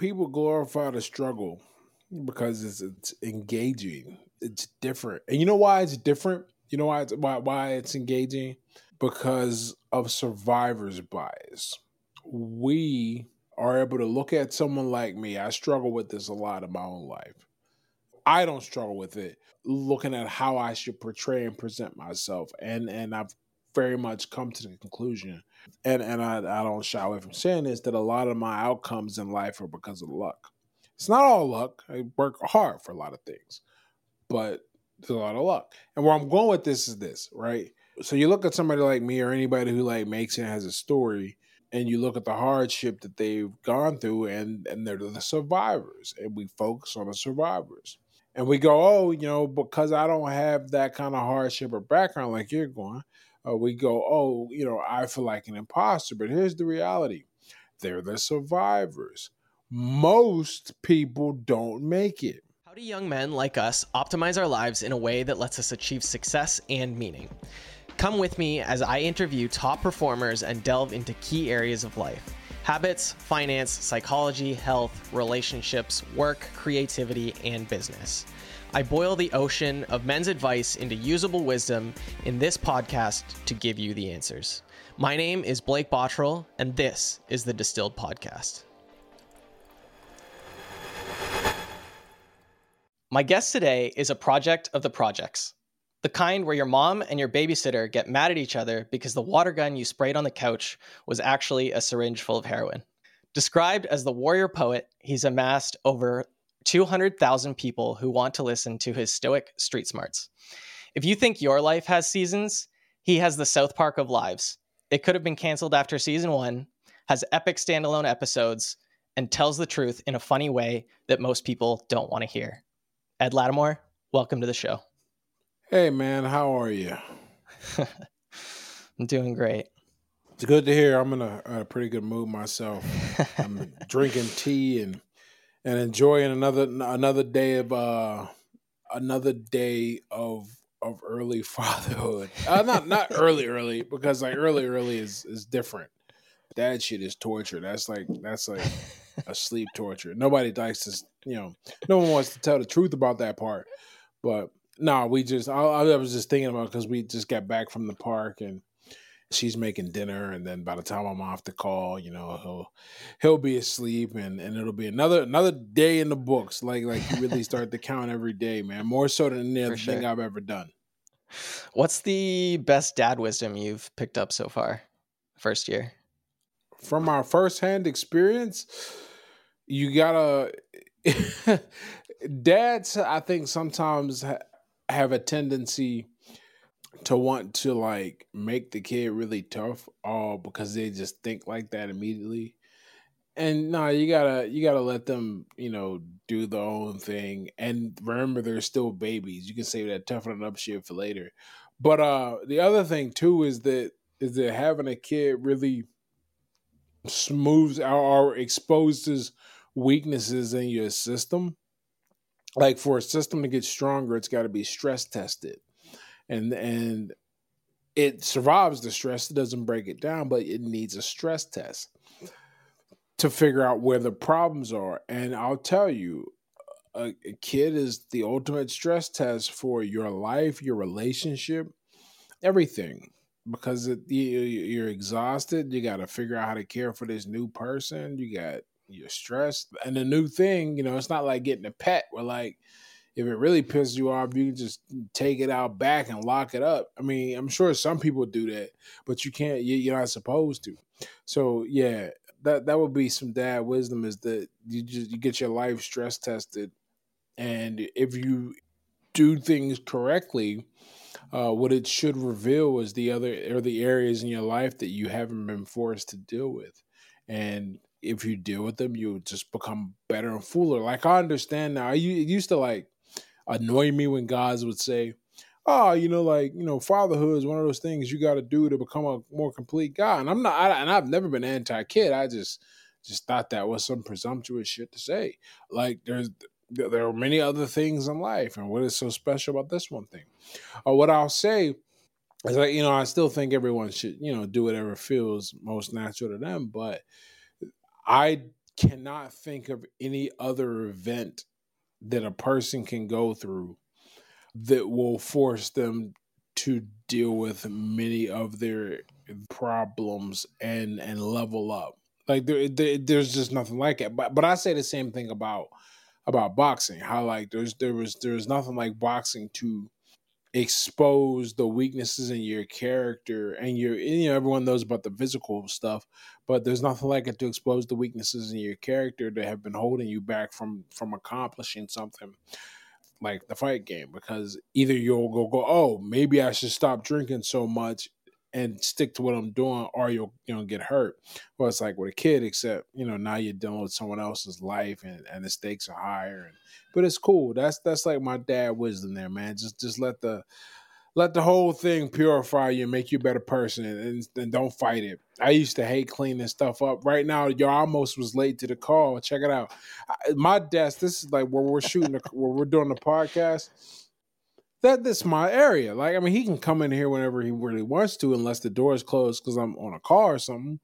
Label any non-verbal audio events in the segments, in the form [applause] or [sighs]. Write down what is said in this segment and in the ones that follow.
people glorify the struggle because it's it's engaging. It's different, and you know why it's different. You know why it's, why why it's engaging because of survivor's bias. We are able to look at someone like me. I struggle with this a lot in my own life. I don't struggle with it. Looking at how I should portray and present myself, and and I've very much come to the conclusion, and and I, I don't shy away from saying this that a lot of my outcomes in life are because of luck. It's not all luck. I work hard for a lot of things, but there's a lot of luck. And where I'm going with this is this, right? So you look at somebody like me or anybody who like makes it has a story, and you look at the hardship that they've gone through, and and they're the survivors, and we focus on the survivors. And we go, oh, you know, because I don't have that kind of hardship or background like you're going, uh, we go, oh, you know, I feel like an imposter. But here's the reality they're the survivors. Most people don't make it. How do young men like us optimize our lives in a way that lets us achieve success and meaning? Come with me as I interview top performers and delve into key areas of life habits, finance, psychology, health, relationships, work, creativity, and business. I boil the ocean of men's advice into usable wisdom in this podcast to give you the answers. My name is Blake Bottrill, and this is the Distilled Podcast. My guest today is a project of the projects. The kind where your mom and your babysitter get mad at each other because the water gun you sprayed on the couch was actually a syringe full of heroin. Described as the warrior poet, he's amassed over 200,000 people who want to listen to his stoic street smarts. If you think your life has seasons, he has the South Park of lives. It could have been canceled after season one, has epic standalone episodes, and tells the truth in a funny way that most people don't want to hear. Ed Latimore, welcome to the show. Hey, man, how are you? [laughs] I'm doing great. It's good to hear. I'm in a, a pretty good mood myself. I'm drinking tea and and enjoying another another day of uh another day of of early [laughs] fatherhood. Uh, not not early early because like early early is is different. That shit is torture. That's like that's like a [laughs] sleep torture. Nobody likes to you know. No one wants to tell the truth about that part. But no, we just I, I was just thinking about because we just got back from the park and she's making dinner and then by the time I'm off the call, you know, he'll he'll be asleep and and it'll be another another day in the books. Like like you really start to count every day, man. More so than any other sure. thing I've ever done. What's the best dad wisdom you've picked up so far? First year. From our firsthand experience, you gotta [laughs] dads i think sometimes ha- have a tendency to want to like make the kid really tough all because they just think like that immediately. And no you gotta you gotta let them you know do their own thing. And remember they're still babies. You can save that toughening up shit for later. But uh the other thing too is that is that having a kid really smooths or, or exposes weaknesses in your system. Like for a system to get stronger it's got to be stress tested and and it survives the stress. It doesn't break it down, but it needs a stress test to figure out where the problems are. And I'll tell you, a, a kid is the ultimate stress test for your life, your relationship, everything. Because it, you, you're exhausted, you got to figure out how to care for this new person. You got you're stressed, and the new thing, you know, it's not like getting a pet. Where like if it really pisses you off, you can just take it out back and lock it up. I mean, I'm sure some people do that, but you can't. You're not supposed to. So yeah, that that would be some dad wisdom is that you just you get your life stress tested, and if you do things correctly, uh, what it should reveal is the other or the areas in your life that you haven't been forced to deal with, and if you deal with them, you just become better and fuller. Like I understand now. I used to like annoy me when guys would say, "Oh, you know, like you know, fatherhood is one of those things you got to do to become a more complete guy." And I'm not, I, and I've never been anti-kid. I just just thought that was some presumptuous shit to say. Like there's there are many other things in life, and what is so special about this one thing? Or uh, what I'll say is like you know, I still think everyone should you know do whatever feels most natural to them, but I cannot think of any other event that a person can go through that will force them to deal with many of their problems and and level up. Like there, there there's just nothing like it. But but I say the same thing about about boxing. How like there's there was there's nothing like boxing to expose the weaknesses in your character and your you know everyone knows about the physical stuff but there's nothing like it to expose the weaknesses in your character that have been holding you back from from accomplishing something like the fight game because either you'll go go oh maybe I should stop drinking so much and stick to what I'm doing or you'll you know get hurt. Well it's like with a kid except, you know, now you're dealing with someone else's life and, and the stakes are higher and but it's cool. That's that's like my dad wisdom there, man. Just just let the let the whole thing purify you and make you a better person and, and, don't fight it. I used to hate cleaning stuff up. Right now, y'all almost was late to the call. Check it out. My desk, this is like where we're shooting, the, where we're doing the podcast. That this my area. Like, I mean, he can come in here whenever he really wants to, unless the door is closed because I'm on a car or something.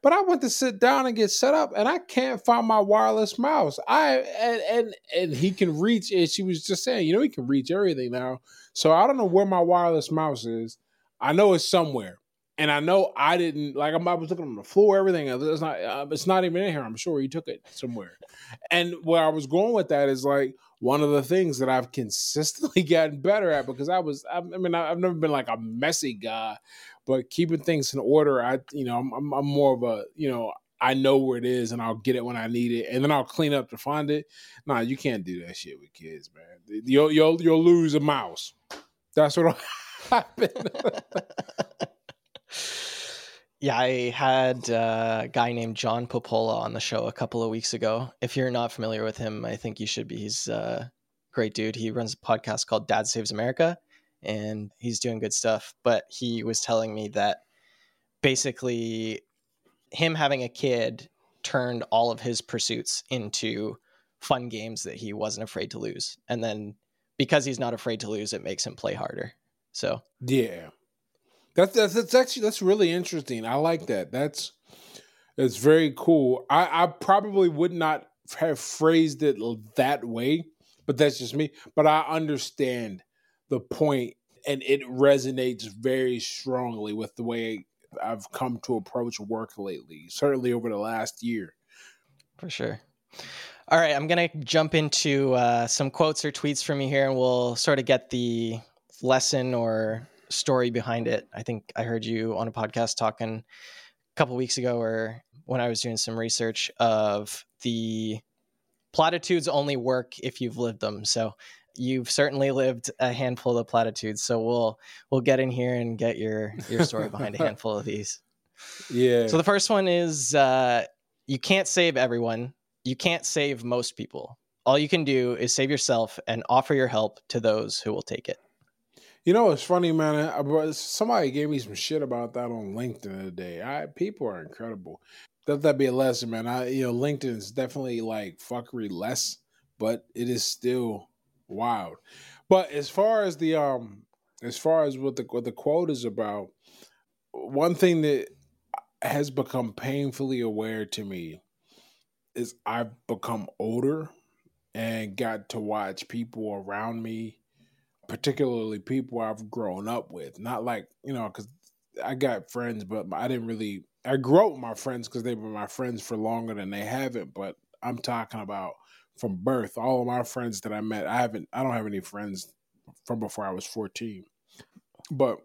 But I went to sit down and get set up, and I can't find my wireless mouse. I and and and he can reach. And she was just saying, you know, he can reach everything now. So I don't know where my wireless mouse is. I know it's somewhere, and I know I didn't like. I was looking on the floor, everything. It's not. Uh, it's not even in here. I'm sure he took it somewhere. And where I was going with that is like one of the things that I've consistently [laughs] gotten better at because I was. I, mean, I've never been like a messy guy, but keeping things in order, I you know, I'm, I'm, I'm more of a you know, I know where it is and I'll get it when I need it, and then I'll clean up to find it. Nah, you can't do that shit with kids, man. You'll you'll you'll lose a mouse. That's what'll [laughs] happen. [laughs] yeah, I had a guy named John Papola on the show a couple of weeks ago. If you're not familiar with him, I think you should be. He's a great dude. He runs a podcast called Dad Saves America and he's doing good stuff. But he was telling me that basically him having a kid turned all of his pursuits into fun games that he wasn't afraid to lose. And then because he's not afraid to lose, it makes him play harder. So yeah, that's that's, that's actually that's really interesting. I like that. That's that's very cool. I I probably would not have phrased it that way, but that's just me. But I understand the point and it resonates very strongly with the way I've come to approach work lately, certainly over the last year. For sure. All right, I'm to jump into uh, some quotes or tweets from you here, and we'll sort of get the lesson or story behind it. I think I heard you on a podcast talking a couple weeks ago, or when I was doing some research of the platitudes only work if you've lived them. So you've certainly lived a handful of platitudes. So we'll we'll get in here and get your your story behind a [laughs] handful of these. Yeah. So the first one is uh, you can't save everyone. You can't save most people. All you can do is save yourself and offer your help to those who will take it. You know, it's funny, man. I, somebody gave me some shit about that on LinkedIn today. I people are incredible. Let that be a lesson, man. I you know, LinkedIn is definitely like fuckery less, but it is still wild. But as far as the um, as far as what the what the quote is about, one thing that has become painfully aware to me is I've become older and got to watch people around me, particularly people I've grown up with. Not like you know, because I got friends, but I didn't really. I grew up with my friends because they were my friends for longer than they haven't. But I'm talking about from birth. All of my friends that I met, I haven't, I don't have any friends from before I was 14. But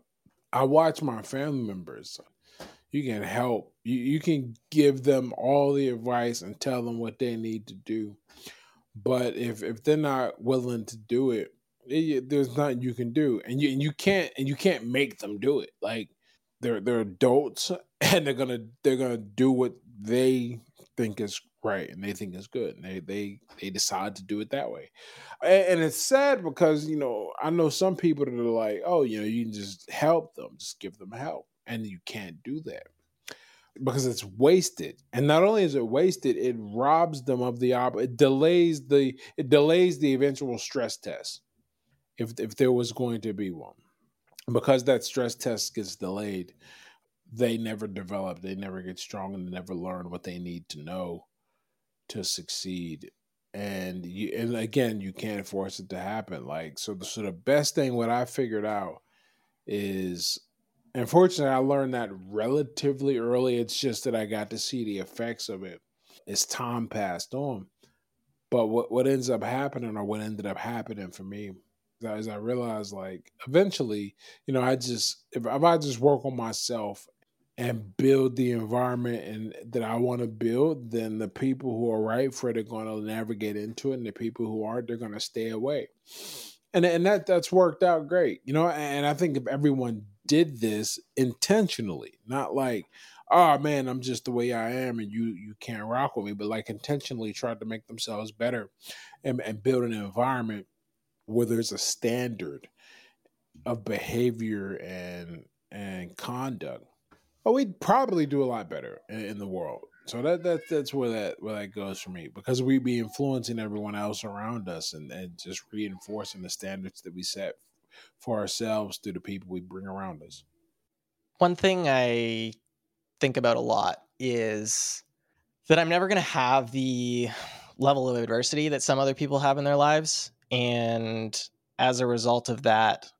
I watch my family members. You can help. You you can give them all the advice and tell them what they need to do. But if if they're not willing to do it, it there's nothing you can do, and you and you can't and you can't make them do it. Like they're they're adults, [laughs] and they're gonna they're gonna do what they think is right and they think it's good. And they they they decide to do it that way. And, and, it's sad because you know i know some people that are like oh you know you can just help them just give them help. And you can't do that because it's wasted. And not only is it wasted it robs them of the op it delays the it delays the eventual stress test if if there was going to be one. Because that stress test gets delayed they never develop. They never get strong and they never learn what they need to know to succeed. And you and again you can't force it to happen. Like so the, so the best thing what i figured out is unfortunately i learned that relatively early. It's just that i got to see the effects of it as time passed on. But what what ends up happening or what ended up happening for me is i realized like eventually you know i just if, if i just work on myself and build the environment and that I want to build, then the people who are right for it are going to navigate into it, and the people who aren't, they're going to stay away. And and that that's worked out great, you know. And I think if everyone did this intentionally, not like, oh man, I'm just the way I am, and you you can't rock with me, but like intentionally tried to make themselves better, and, and build an environment where there's a standard of behavior and and conduct but we'd probably do a lot better in, in the world. So that that that's where that where that goes for me because we'd be influencing everyone else around us and, and just reinforcing the standards that we set for ourselves through the people we bring around us. One thing I think about a lot is that I'm never going to have the level of adversity that some other people have in their lives. And as a result of that,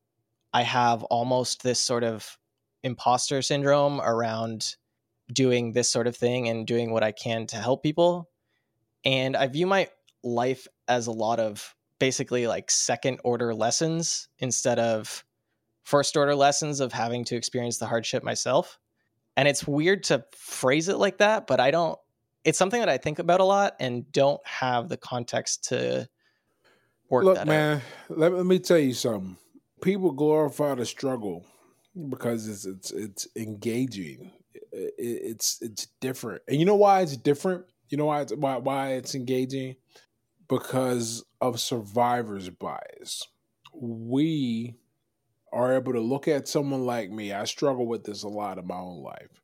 I have almost this sort of imposter syndrome around doing this sort of thing and doing what I can to help people. And I view my life as a lot of basically like second order lessons instead of first order lessons of having to experience the hardship myself. And it's weird to phrase it like that, but I don't, it's something that I think about a lot and don't have the context to work Look, man, let, let me tell you something. People glorify the struggle because it's it's it's engaging. It, it's it's different, and you know why it's different. You know why it's, why why it's engaging because of survivor's bias. We are able to look at someone like me. I struggle with this a lot in my own life.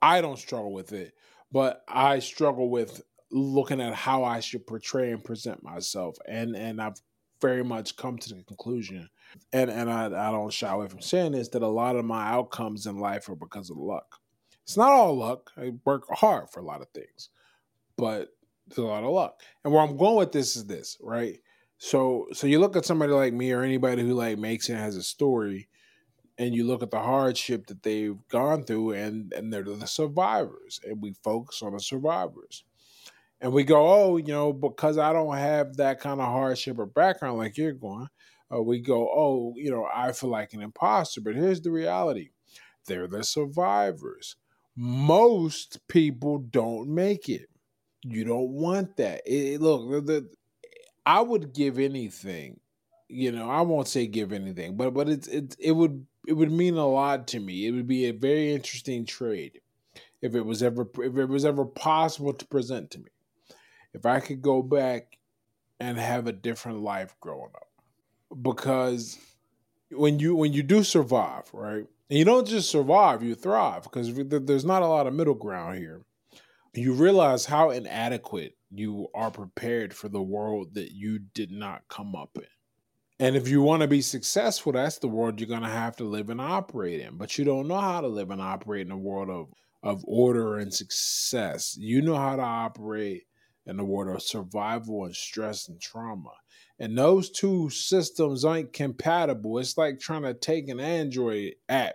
I don't struggle with it, but I struggle with looking at how I should portray and present myself. And and I've very much come to the conclusion and and I, I don't shy away from saying this that a lot of my outcomes in life are because of luck. It's not all luck. I work hard for a lot of things, but there's a lot of luck. And where I'm going with this is this, right? So so you look at somebody like me or anybody who like makes it has a story, and you look at the hardship that they've gone through, and and they're the survivors, and we focus on the survivors. And we go, oh, you know, because I don't have that kind of hardship or background like you're going, uh, we go, oh, you know, I feel like an imposter. But here's the reality they're the survivors. Most people don't make it. You don't want that. It, look, the, I would give anything. You know, I won't say give anything, but but it's it it would it would mean a lot to me. It would be a very interesting trade if it was ever if it was ever possible to present to me. If I could go back and have a different life growing up because when you when you do survive, right? And you don't just survive, you thrive because there's not a lot of middle ground here. You realize how inadequate you are prepared for the world that you did not come up in. And if you want to be successful, that's the world you're going to have to live and operate in. But you don't know how to live and operate in a world of, of order and success. You know how to operate in the world of survival and stress and trauma. And those two systems aren't compatible. It's like trying to take an Android app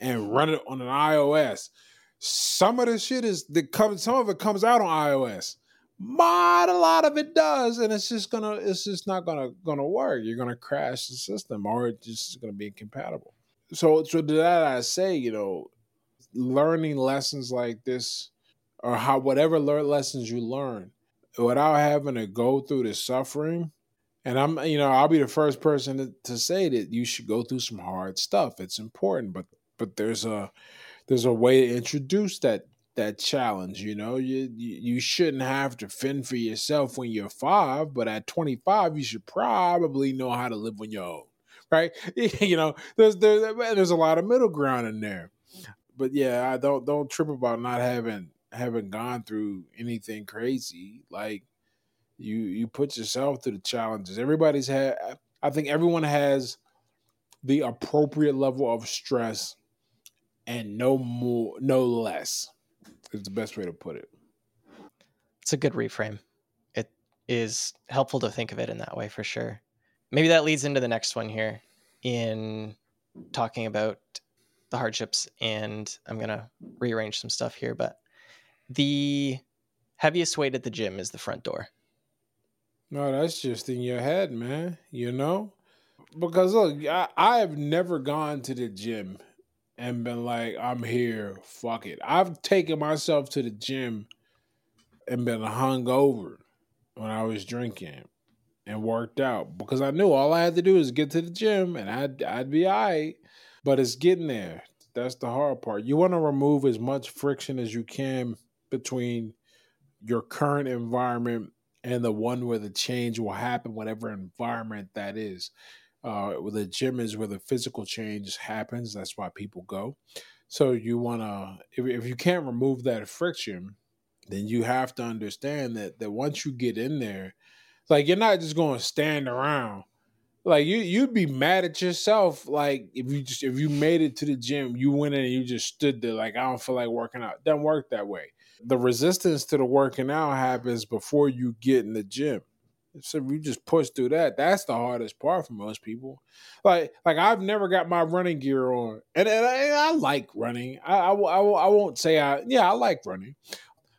and run it on an iOS. Some of the shit is that comes some of it comes out on iOS. But a lot of it does, and it's just gonna it's just not gonna gonna work. You're gonna crash the system or it's just gonna be incompatible. So so to that I say, you know, learning lessons like this or how whatever learn lessons you learn without having to go through the suffering and I'm, you know, I'll be the first person to, to say that you should go through some hard stuff. It's important, but but there's a there's a way to introduce that that challenge. You know, you you shouldn't have to fend for yourself when you're five, but at 25, you should probably know how to live on your own, right? [laughs] you know, there's there's there's a lot of middle ground in there, but yeah, I don't don't trip about not having having gone through anything crazy like you you put yourself through the challenges. Everybody's had. I think everyone has the appropriate level of stress, and no more, no less. Is the best way to put it. It's a good reframe. It is helpful to think of it in that way for sure. Maybe that leads into the next one here in talking about the hardships and I'm going to rearrange some stuff here, but the heaviest weight at the gym is the front door. No, that's just in your head, man. You know? Because look, I, I've never gone to the gym and been like, I'm here, fuck it. I've taken myself to the gym and been hungover when I was drinking and worked out because I knew all I had to do is get to the gym and I'd I'd be all right. But it's getting there. That's the hard part. You want to remove as much friction as you can between your current environment and the one where the change will happen, whatever environment that is. Uh, the gym is where the physical change happens. That's why people go. So you want to, if, if you can't remove that friction, then you have to understand that that once you get in there, like you're not just going to stand around. Like you, you'd be mad at yourself. Like if you just if you made it to the gym, you went in and you just stood there. Like I don't feel like working out. Doesn't work that way. The resistance to the working out happens before you get in the gym. So if you just push through that. That's the hardest part for most people. Like, like I've never got my running gear on, and, and I, I, like running. I, I, I, I won't say I, yeah, I like running.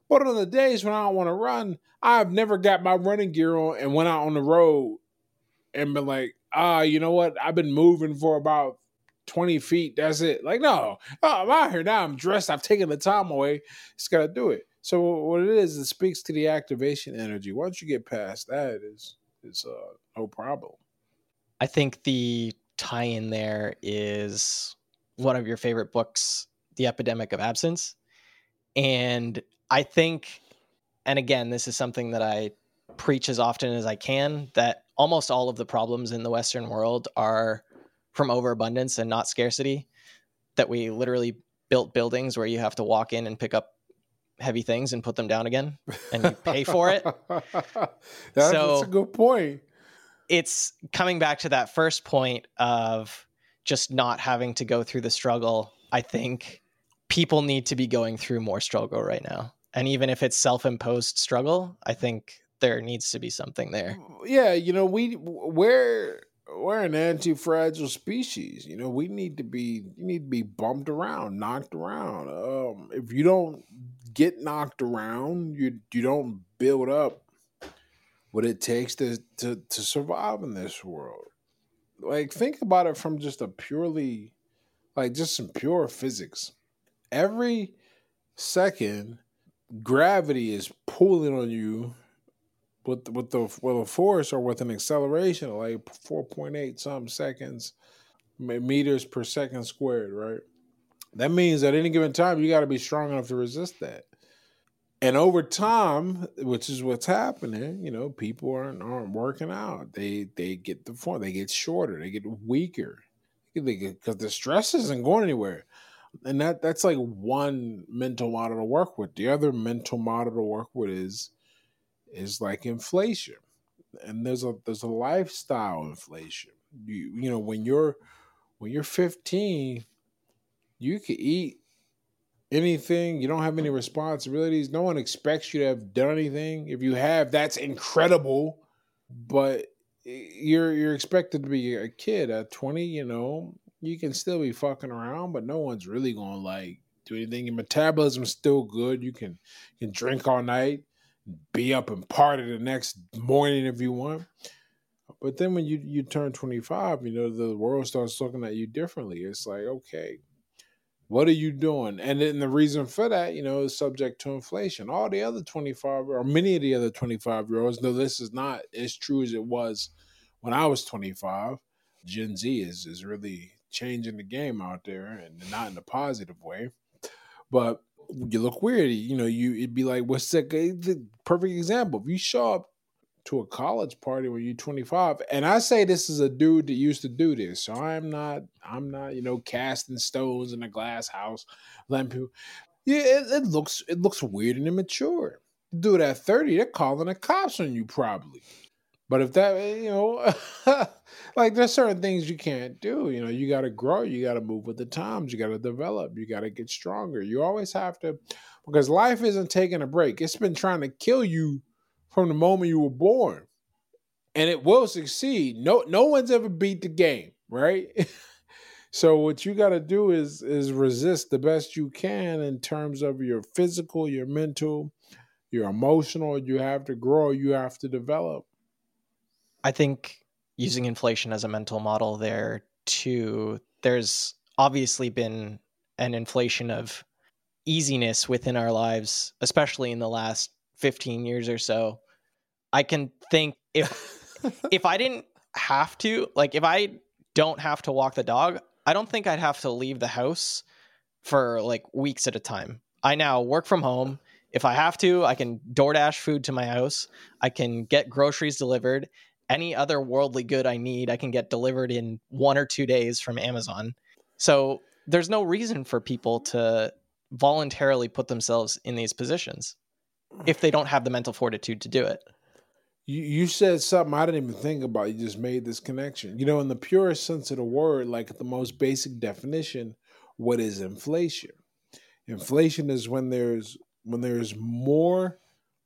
But on the days when I don't want to run, I've never got my running gear on and went out on the road and been like, ah, you know what? I've been moving for about 20 feet. That's it. Like, no, oh, I'm out here now. I'm dressed. I've taken the time away. Just got to do it. So what it is, it speaks to the activation energy. Once you get past that, is is uh, no problem. I think the tie-in there is one of your favorite books, The Epidemic of Absence, and I think, and again, this is something that I preach as often as I can that almost all of the problems in the Western world are from overabundance and not scarcity. That we literally built buildings where you have to walk in and pick up heavy things and put them down again and you pay for it. [laughs] that's, so that's a good point. It's coming back to that first point of just not having to go through the struggle. I think people need to be going through more struggle right now and even if it's self-imposed struggle i think there needs to be something there yeah you know we we're we're an anti-fragile species you know we need to be you need to be bumped around knocked around. Um if you don't get knocked around you you don't build up what it takes to to to survive in this world. Like think about it from just a purely like just some pure physics. Every second gravity is pulling on you with with the with a force or with an acceleration like four point eight some seconds meters per second squared, right? That means at any given time you got to be strong enough to resist that. And over time, which is what's happening, you know, people aren't aren't working out. They they get the form, they get shorter, they get weaker, because the stress isn't going anywhere and that that's like one mental model to work with. The other mental model to work with is is like inflation, and there's a there's a lifestyle inflation. You you know when you're when you're 15, you can eat anything. You don't have any responsibilities. No one expects you to have done anything. If you have, that's incredible. But you're you're expected to be a kid at 20, you know, you can still be fucking around, but no one's really gonna like do anything. Your metabolism's still good. You can you can drink all night, be up and party the next morning if you want. But then when you you turn 25, you know, the world starts looking at you differently. It's like, okay, what are you doing? And then the reason for that, you know, is subject to inflation. All the other 25 or many of the other 25 year olds know this is not as true as it was when I was 25. Gen Z is is really changing the game out there and not in a positive way. But you look weird. You know, you it'd be like, what's that? The perfect example. If you show up to a college party when you're 25, and I say this is a dude that used to do this, so I'm not, I'm not, you know, casting stones in a glass house, letting people. Yeah, it, it looks it looks weird and immature. Dude at 30, they're calling the cops on you probably. But if that, eh, you know, [laughs] like there's certain things you can't do. You know, you got to grow. You got to move with the times. You got to develop. You got to get stronger. You always have to, because life isn't taking a break. It's been trying to kill you from the moment you were born. And it will succeed. No no one's ever beat the game, right? [laughs] so what you got to do is is resist the best you can in terms of your physical, your mental, your emotional, you have to grow, you have to develop. I think using inflation as a mental model there too, there's obviously been an inflation of easiness within our lives, especially in the last 15 years or so. I can think if [laughs] if I didn't have to, like if I don't have to walk the dog, I don't think I'd have to leave the house for like weeks at a time. I now work from home. If I have to, I can DoorDash food to my house. I can get groceries delivered. Any other worldly good I need, I can get delivered in one or two days from Amazon. So there's no reason for people to voluntarily put themselves in these positions if they don't have the mental fortitude to do it. You, said something I didn't even think about. You just made this connection. You know, in the purest sense of the word, like the most basic definition, what is inflation? Inflation is when there's when there's more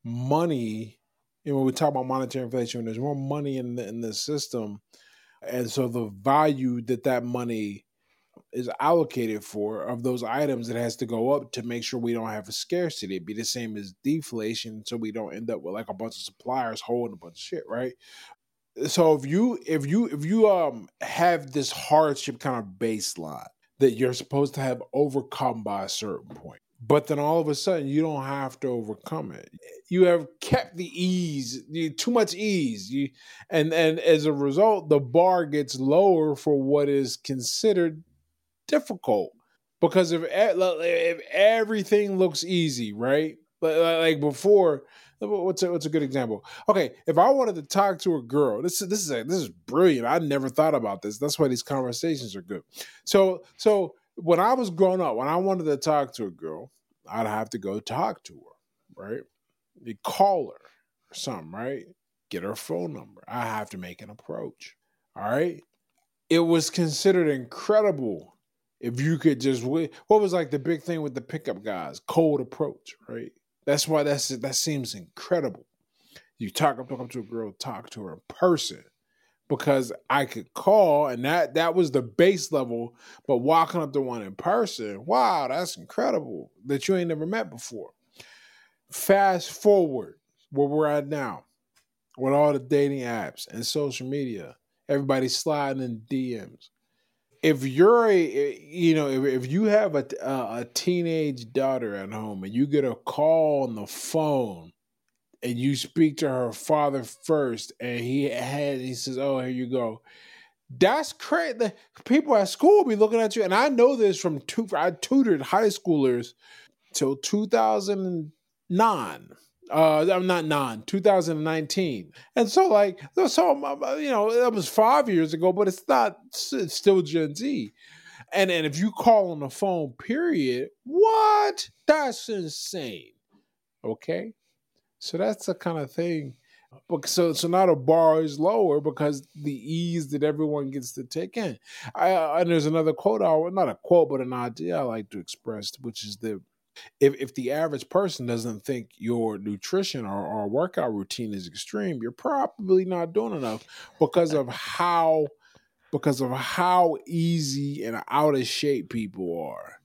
money, and when we talk about monetary inflation, when there's more money in the, in the system, and so the value that that money is allocated for of those items it has to go up to make sure we don't have a scarcity. It'd be the same as deflation so we don't end up with like a bunch of suppliers holding a bunch of shit right? So if you if you if you um have this hardship kind of baseline that you're supposed to have overcome by a certain point but then all of a sudden you don't have to overcome it you have kept the ease too much ease you and and as a result the bar gets lower for what is considered difficult because if if everything looks easy, right? Like before, what's a, what's a good example? Okay, if I wanted to talk to a girl, this is this is a, this is brilliant. I never thought about this. That's why these conversations are good. So so when I was growing up, when I wanted to talk to a girl, I'd have to go talk to her, right? You call her or something, right? Get her phone number. I have to make an approach. All right. It was considered incredible if you could just what was like the big thing with the pickup guys cold approach right that's why that's that seems incredible you talk up talk up to a girl talk to her in person because i could call and that that was the base level but walking up to one in person wow that's incredible that you ain't never met before. Fast forward where we're at now with all the dating apps and social media everybody sliding in dms if you're a eh, you know if, if you have a, a teenage daughter at home and you get a call on the phone and you speak to her father first and he had he says oh here you go. That's crazy people at school be looking at you and i know this from two i tutored high schoolers till 2009 uh i'm not nine 2019 and so like so uh, you know that was five years ago but it's not it's still gen z. And and if you call on the phone period what? That's insane. Okay so that's the kind of thing so so now the bar is lower because the ease that everyone gets to take in i uh, and there's another quote i not a quote but an idea i like to express which is that if if the average person doesn't think your nutrition or, or workout routine is extreme, you're probably not doing enough because of how because of how easy and out of shape people are.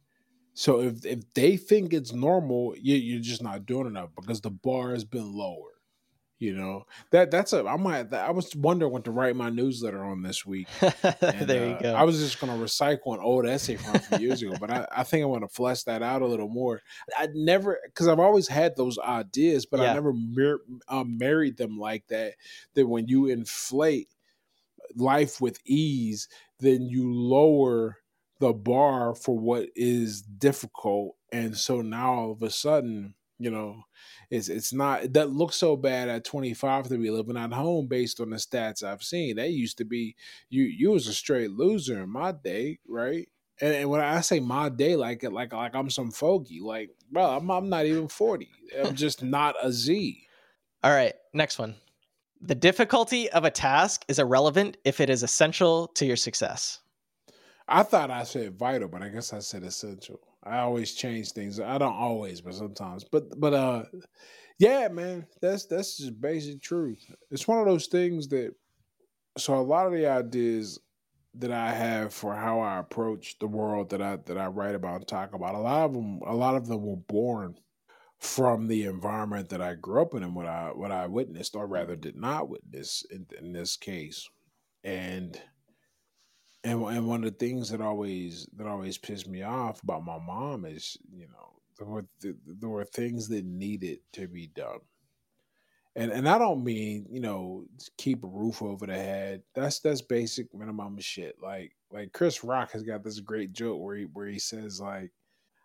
So if if they think it's normal, you, you're just not doing enough because the bar has been lowered. You know that that's a I might I was wondering what to write my newsletter on this week. [laughs] And, there you uh, go. I was just going to recycle an old essay from a few years ago, but I, I think I want to flesh that out a little more. I never because I've always had those ideas, but yeah. I never mar- uh, married them like that. That when you inflate life with ease, then you lower the bar for what is difficult, and so now all of a sudden, you know it's it's not that looks so bad at 25 to be living at home based on the stats I've seen. That used to be you you was a straight loser in my day, right? And, and when I say my day, like it like like I'm some fogey, like well I'm I'm not even 40. I'm [laughs] just not a Z. All right, next one. The difficulty of a task is irrelevant if it is essential to your success. I thought I said vital, but I guess I said essential. I always change things. I don't always, but sometimes. But but uh yeah, man, that's that's just basic truth. It's one of those things that so a lot of the ideas that I have for how I approach the world that I that I write about and talk about, a lot of them a lot of them were born from the environment that I grew up in and what I what I witnessed or rather did not witness in, in this case. And and and one of the things that always that always pissed me off about my mom is, you know, there were there were things that needed to be done and and I don't mean you know keep a roof over the head. That's that's basic minimum shit. Like like Chris Rock has got this great joke where he where he says like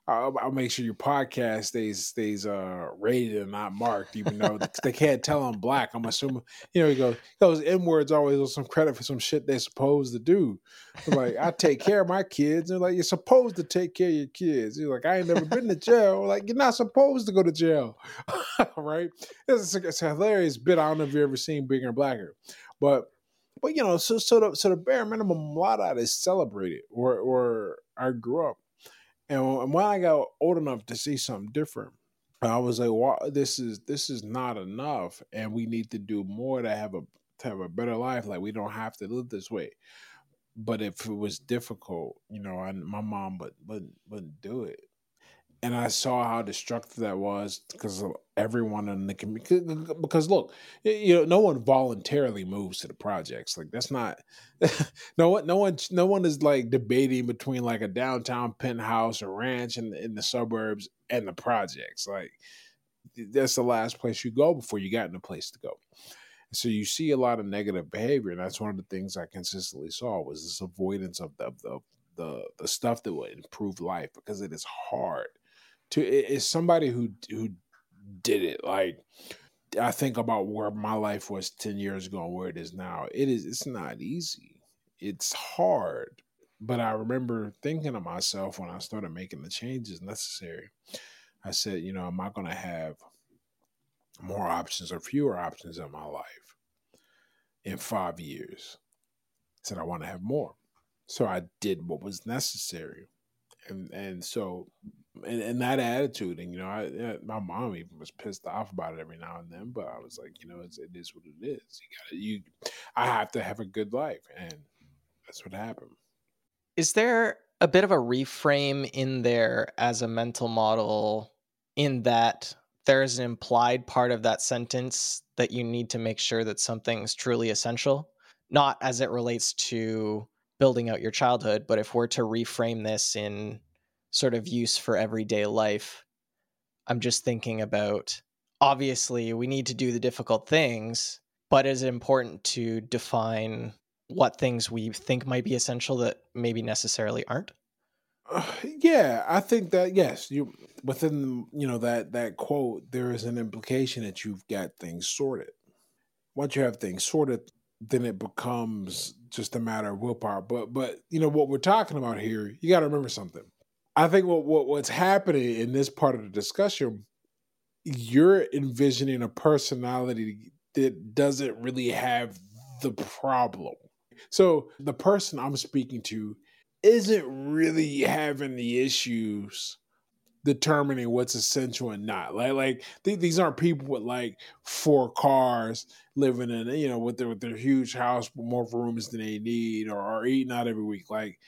I'll, I'll, make sure your podcast stays stays uh rated and not marked, even though they can't tell I'm black. I'm assuming you know he goes those N words always with some credit for some shit they're supposed to do. like I take care of my kids, and like you're supposed to take care of your kids. He's like I ain't never been to jail. Like you're not supposed to go to jail, [laughs] right? It's, it's a hilarious bit. I don't know if you've ever seen Bigger and Blacker, but but you know so so the so the bare minimum a lot of that is celebrated or or I grew up and when I got old enough to see something different, I was like, "Wow, this is this is not enough, and we need to do more to have a to have a better life. Like we don't have to live this way." But if it was difficult, you know, I, my mom would wouldn't wouldn't do it and I saw how destructive that was because everyone in the community. Because look, you know, no one voluntarily moves to the projects. Like that's not [laughs] no one, no one, no one is like debating between like a downtown penthouse or ranch in the, in the suburbs and the projects. Like that's the last place you go before you got in a place to go. So you see a lot of negative behavior, and that's one of the things I consistently saw was this avoidance of the the the, the stuff that would improve life because it is hard to it's somebody who who did it like I think about where my life was 10 years ago and where it is now. It is it's not easy. It's hard. But I remember thinking to myself when I started making the changes necessary. I said, you know, am I going to have more options or fewer options in my life in 5 years? I said I want to have more. So I did what was necessary. And and so and, and that attitude, and you know, I, my mom even was pissed off about it every now and then. But I was like, you know, it's, it is what it is. You got to you. I have to have a good life, and that's what happened. Is there a bit of a reframe in there as a mental model in that there is an implied part of that sentence that you need to make sure that something's truly essential, not as it relates to building out your childhood, but if we're to reframe this in sort of use for everyday life. I'm just thinking about obviously we need to do the difficult things, but is it important to define what things we think might be essential that maybe necessarily aren't? Uh, [sighs] yeah, I think that yes, you within you know that that quote there is an implication that you've got things sorted. Once you have things sorted, then it becomes just a matter of willpower. But but you know what we're talking about here, you got to remember something. I think what, what what's happening in this part of the discussion, you're envisioning a personality that doesn't really have the problem. So the person I'm speaking to isn't really having the issues determining what's essential and not. Like like th- these aren't people with like four cars living in you know with their with their huge house with more rooms than they need or, or eating out every week like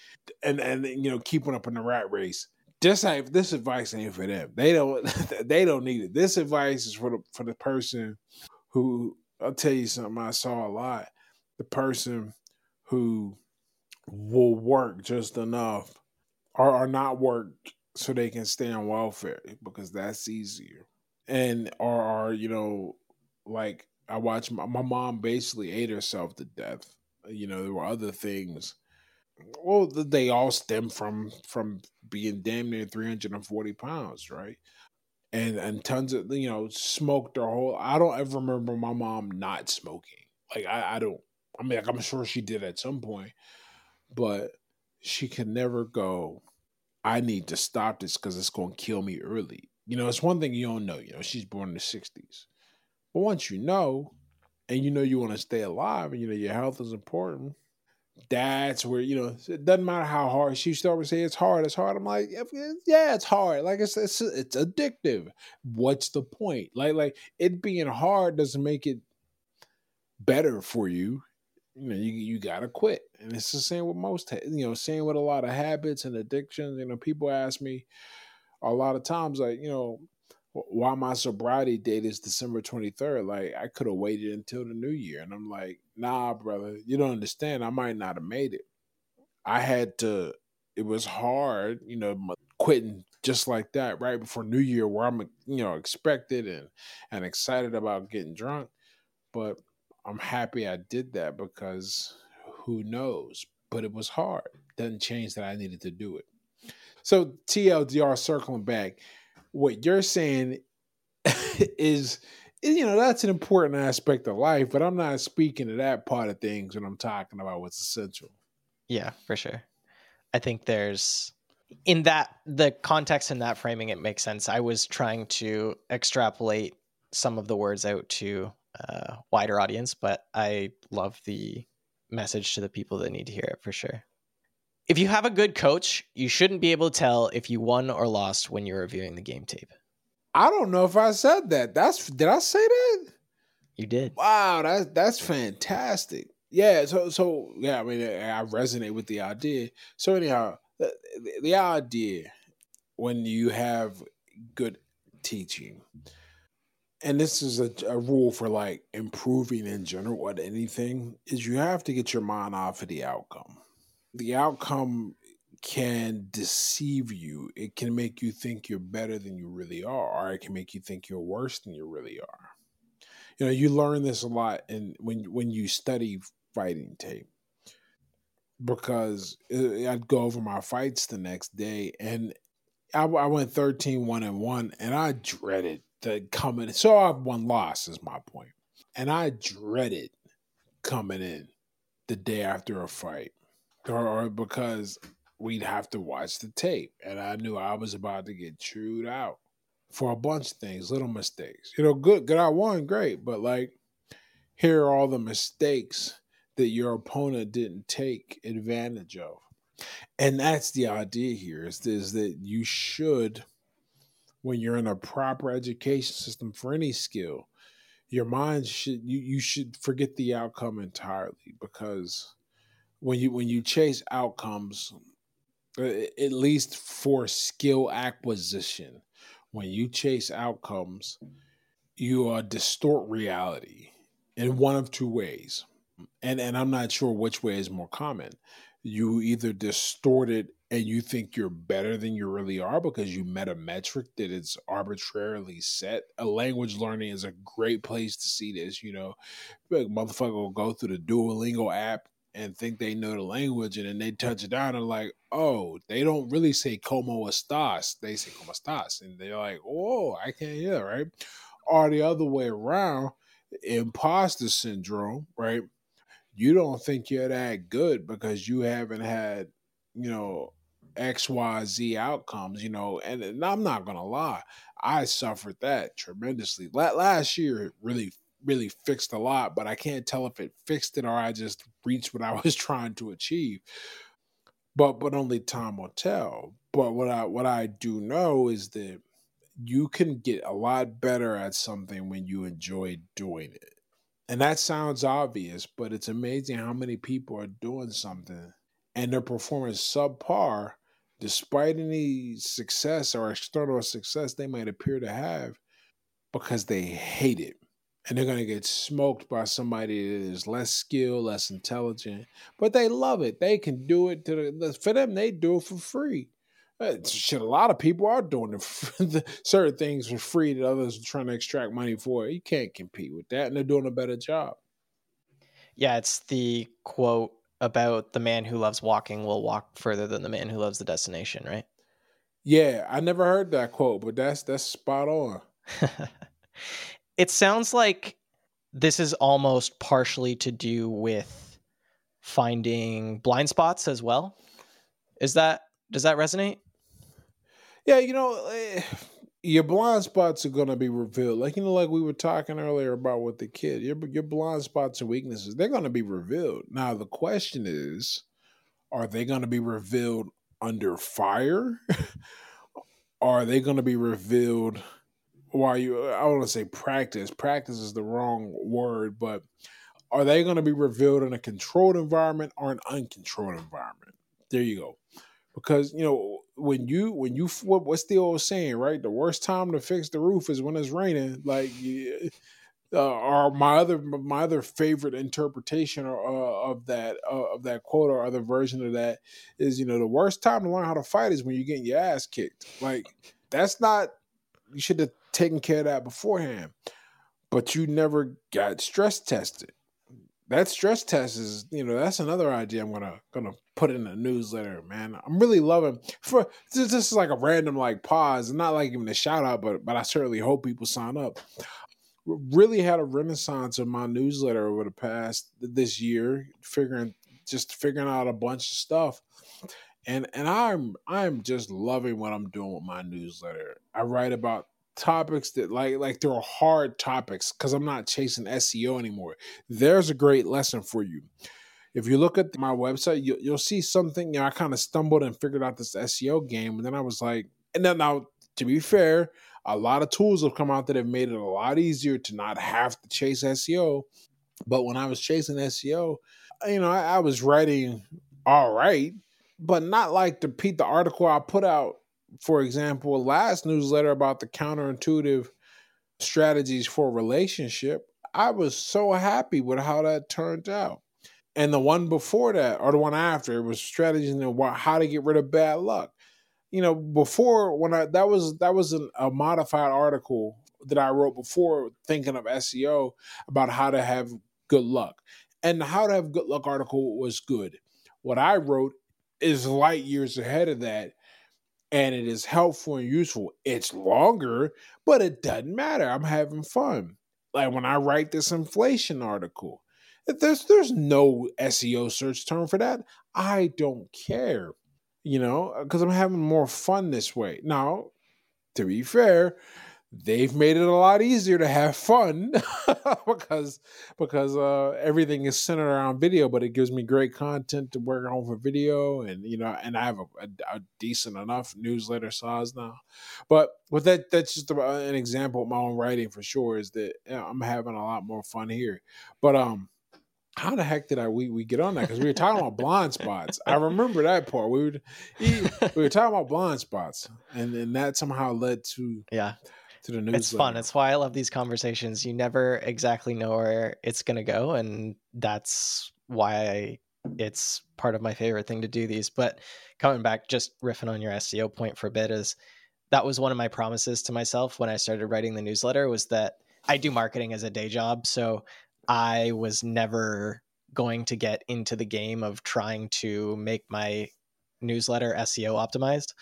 and and you know keeping up in the rat race. This this advice ain't for them. They don't [laughs] they don't need it. This advice is for the for the person who I'll tell you something I saw a lot. The person who will work just enough or, or not work so they can stay on welfare because that's easier. And or or you know, like I watched my, my mom basically ate herself to death. You know, there were other things. Well, they all stem from from being damn near three hundred and forty pounds, right? And and tons of you know smoked her whole. I don't ever remember my mom not smoking. Like I, I don't. I mean, like, I'm sure she did at some point, but she can never go I need to stop this because it's going to kill me early. You know, it's one thing you don't know. You know, she's born in the 60s. But once you know, and you know you want to stay alive and you know your health is important, that's where you know it doesn't matter how hard she used to say it's hard it's hard i'm like yeah it's hard like it's it's, it's addictive what's the point like like it being hard doesn't make it better for you you know you, you gotta quit and it's the same with most you know same with a lot of habits and addictions you know people ask me a lot of times like you know why my sobriety date is December 23rd. Like I could have waited until the new year. And I'm like, nah, brother, you don't understand. I might not have made it. I had to, it was hard, you know, quitting just like that right before New Year where I'm, you know, expected and, and excited about getting drunk. But I'm happy I did that because who knows? But it was hard. Doesn't change that I needed to do it. So TLDR circling back what you're saying [laughs] is you know that's an important aspect of life but i'm not speaking to that part of things when i'm talking about what's essential yeah for sure i think there's in that the context in that framing it makes sense i was trying to extrapolate some of the words out to a wider audience but i love the message to the people that need to hear it for sure if you have a good coach, you shouldn't be able to tell if you won or lost when you're reviewing the game tape. I don't know if I said that. That's did I say that? You did. Wow, that's that's fantastic. Yeah, so so yeah, I mean I resonate with the idea. So anyhow, the, the idea when you have good teaching, and this is a, a, rule for like improving in general at anything, is you have to get your mind off of the outcome the outcome can deceive you. It can make you think you're better than you really are, or it can make you think you're worse than you really are. You know, you learn this a lot and when when you study fighting tape. Because uh, I'd go over my fights the next day and I, I went 13 1 and 1 and I dreaded coming. So I have one loss is my point. And I dreaded coming in the day after a fight or because we'd have to watch the tape. And I knew I was about to get chewed out for a bunch of things, little mistakes. You know, good, good, I won, great. But like, here are all the mistakes that your opponent didn't take advantage of. And that's the idea here is, is that you should, when you're in a proper education system for any skill, your mind should you, you should forget the outcome entirely because when you when you chase outcomes uh, at least for skill acquisition when you chase outcomes you uh, distort reality in one of two ways. And and i'm not sure which way is more common you either distort it and you think you're better than you really are because you met a metric that is arbitrarily set. A language learning is a great place to see this. You know, like motherfucker will go through the Duolingo app and think they know the language, and then they touch it down and like, oh, they don't really say como estás, they say como estás, and they're like, oh, I can't hear, right? Or the other way around, imposter syndrome, right? You don't think you're that good because you haven't had, you know, X, Y, Z outcomes, you know, and, and I'm not gonna lie, I suffered that tremendously. Last year really really fixed a lot, but I can't tell if it fixed it or I just reached what I [laughs] was trying to achieve. But but only time will tell. But what I what I do know is that you can get a lot better at something when you enjoy doing it. And that sounds obvious, but it's amazing how many people are doing something and they're performing subpar despite any success or external success they might appear to have because they hate it and they're going to get smoked by somebody that is less skilled, less intelligent, but they love it. They can do it to the, for them. They do it for free. Uh, shit, a lot of people are doing [laughs] certain things for free that others are trying to extract money for. You can't compete with that, and they're doing a better job. Yeah, it's the quote about the man who loves walking will walk further than the man who loves the destination, right? Yeah, I never heard that quote, but that's that's spot on. [laughs] it sounds like this is almost partially to do with finding blind spots as well. Is that does that resonate? Yeah, you know, eh, your blind spots are gonna be revealed. Like you know, like we were talking earlier about with the kid, your your blind spots and weaknesses, they're gonna be revealed. Now the question is, are they gonna be revealed under fire? [laughs] are they gonna be revealed while you I want to say practice. Practice is the wrong word, but are they gonna be revealed in a controlled environment or an uncontrolled environment? There you go because you know when you when you what, what's the old saying right? The worst time to fix the roof is when it's raining. Like uh, or my other my other favorite interpretation uh, of that uh, of that quote or other version of that is you know the worst time to learn how to fight is when you're getting your ass kicked. Like that's not you should have taken care of that beforehand but you never got stress tested. That stress test is you know that's another idea i'm gonna gonna put in a newsletter man i'm really loving for this, this is like a random like pause not like even a shout out but but i certainly hope people sign up really had a renaissance of my newsletter over the past this year figuring just figuring out a bunch of stuff and and i'm i'm just loving what i'm doing with my newsletter i write about topics that like like they're hard topics because I'm not chasing SEO anymore. There's a great lesson for you. If you look at my website, you, will see something. You know, I kind of stumbled and figured out this SEO game, and then I was like, and then now to be fair, a lot of tools have come out that have made it a lot easier to not have to chase SEO. But when I was chasing SEO, uh, you know, I, I was writing all right, but not like to repeat the article I put out for example, last newsletter about the counterintuitive strategies for relationship, I was so happy with how that turned out. And the one before that, or the one after, was strategies on how to get rid of bad luck. You know, before when I that was that was an, a modified article that I wrote before thinking of SEO about how to have good luck. And the how to have good luck article was good. What I wrote is light years ahead of that and it is helpful and useful. It's longer, but it doesn't matter. I'm having fun. Like when I write this inflation article, there's there's no SEO search term for that. I don't care, you know, because I'm having more fun this way. Now, to be fair, they've made it a lot easier to have fun [laughs] because because uh, everything is centered around video but it gives me great content to work on for video and you know and i have a, a, a decent enough newsletter size now but with that that's just an example of my own writing for sure is that you know, i'm having a lot more fun here but um how the heck did I we, we get on that? Because we were talking about blind spots. I remember that part. We were we were talking about blind spots, and then that somehow led to yeah to the news. It's fun. It's why I love these conversations. You never exactly know where it's going to go, and that's why I, it's part of my favorite thing to do these. But coming back, just riffing on your SEO point for a bit is that was one of my promises to myself when I started writing the newsletter was that I do marketing as a day job, so I was never going to get into the game of trying to make my newsletter SEO optimized.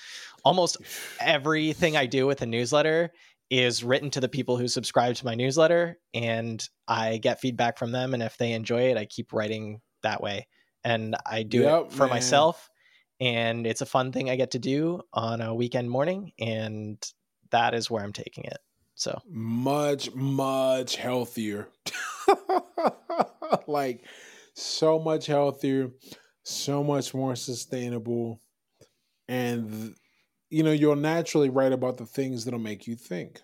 Almost [sighs] everything I do with a newsletter is written to the people who subscribe to my newsletter and I get feedback from them and if they enjoy it I keep writing that way and I do yep, it for man. myself and it's a fun thing I get to do on a weekend morning and that is where I'm taking it. So much much healthier. [laughs] like so much healthier, so much more sustainable and you know, you'll naturally write about the things that'll make you think.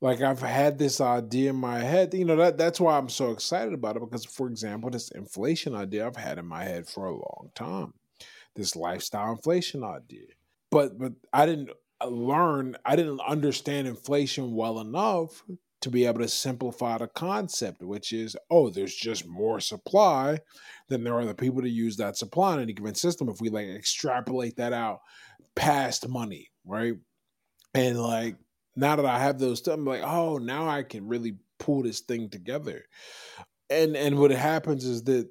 Like I've had this idea in my head, you know, that that's why I'm so excited about it. Because, for example, this inflation idea I've had in my head for a long time. This lifestyle inflation idea. But but I didn't learn, I didn't understand inflation well enough to be able to simplify the concept, which is, oh, there's just more supply than there are the people to use that supply in any given system. If we like extrapolate that out past money, right? And like now that I have those, stuff, I'm like, oh, now I can really pull this thing together. And and what happens is that